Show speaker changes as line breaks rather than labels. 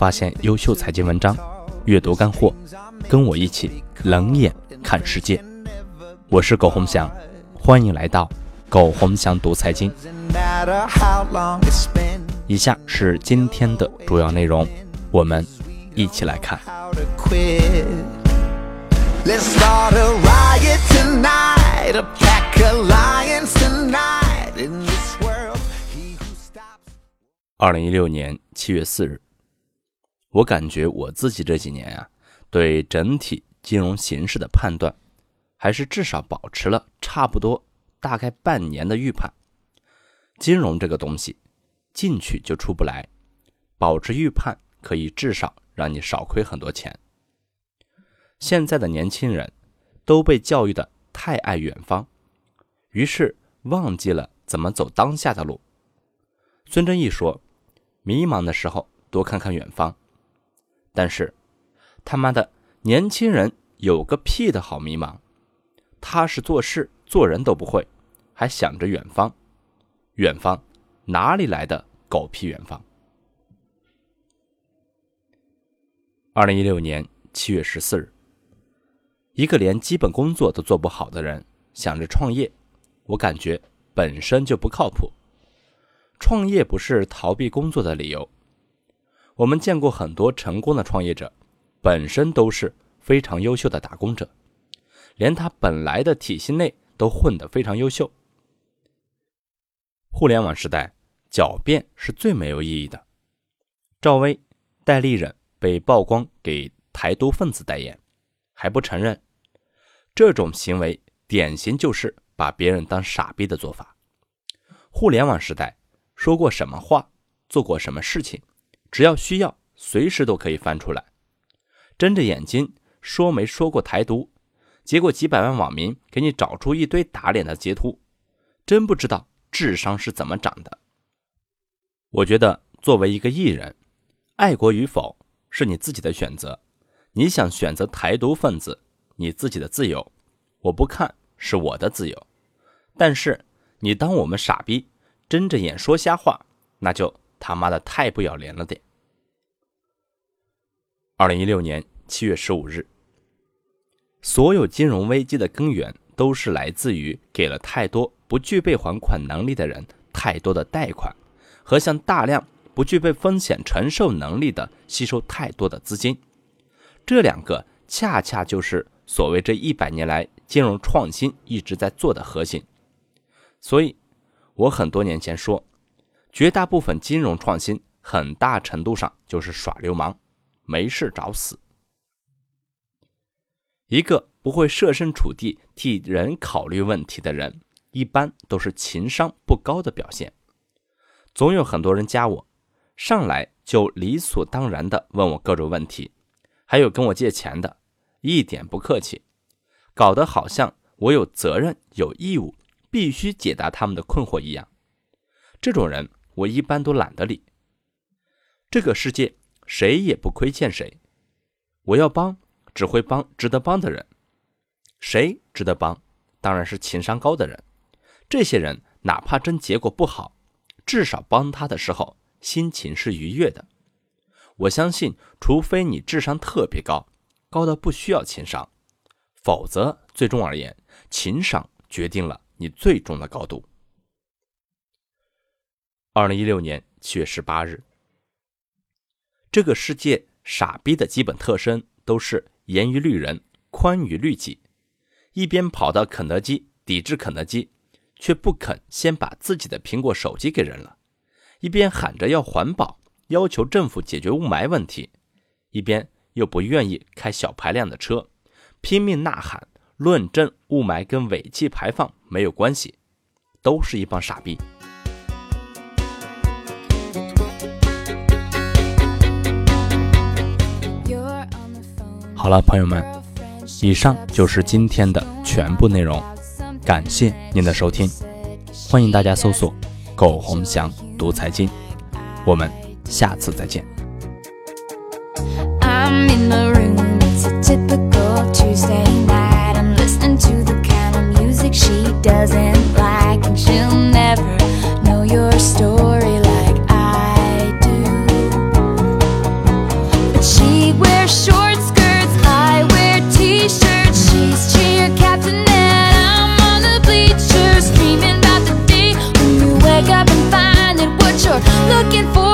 发现优秀财经文章，阅读干货，跟我一起冷眼看世界。我是苟洪翔，欢迎来到苟洪翔读财经。以下是今天的主要内容，我们一起来看。二零一六年七月四日，我感觉我自己这几年啊，对整体金融形势的判断，还是至少保持了差不多大概半年的预判。金融这个东西，进去就出不来，保持预判可以至少让你少亏很多钱。现在的年轻人，都被教育的太爱远方，于是忘记了怎么走当下的路。孙正义说。迷茫的时候多看看远方，但是他妈的年轻人有个屁的好迷茫，踏实做事做人都不会，还想着远方，远方哪里来的狗屁远方？二零一六年七月十四日，一个连基本工作都做不好的人想着创业，我感觉本身就不靠谱。创业不是逃避工作的理由。我们见过很多成功的创业者，本身都是非常优秀的打工者，连他本来的体系内都混得非常优秀。互联网时代，狡辩是最没有意义的。赵薇、戴立忍被曝光给台独分子代言，还不承认，这种行为典型就是把别人当傻逼的做法。互联网时代。说过什么话，做过什么事情，只要需要，随时都可以翻出来。睁着眼睛说没说过台独，结果几百万网民给你找出一堆打脸的截图，真不知道智商是怎么长的。我觉得作为一个艺人，爱国与否是你自己的选择，你想选择台独分子，你自己的自由，我不看是我的自由。但是你当我们傻逼。睁着眼说瞎话，那就他妈的太不要脸了点。二零一六年七月十五日，所有金融危机的根源都是来自于给了太多不具备还款能力的人太多的贷款，和向大量不具备风险承受能力的吸收太多的资金。这两个恰恰就是所谓这一百年来金融创新一直在做的核心，所以。我很多年前说，绝大部分金融创新很大程度上就是耍流氓，没事找死。一个不会设身处地替人考虑问题的人，一般都是情商不高的表现。总有很多人加我，上来就理所当然的问我各种问题，还有跟我借钱的，一点不客气，搞得好像我有责任有义务。必须解答他们的困惑一样，这种人我一般都懒得理。这个世界谁也不亏欠谁，我要帮只会帮值得帮的人。谁值得帮？当然是情商高的人。这些人哪怕真结果不好，至少帮他的时候心情是愉悦的。我相信，除非你智商特别高，高到不需要情商，否则最终而言，情商决定了。你最终的高度。二零一六年七月十八日，这个世界傻逼的基本特征都是严于律人，宽于律己。一边跑到肯德基抵制肯德基，却不肯先把自己的苹果手机给人了；一边喊着要环保，要求政府解决雾霾问题，一边又不愿意开小排量的车，拼命呐喊。论证雾霾跟尾气排放没有关系，都是一帮傻逼。好了，朋友们，以上就是今天的全部内容，感谢您的收听，欢迎大家搜索“苟洪祥读财经”，我们下次再见。I'm in the room, it's a typical looking for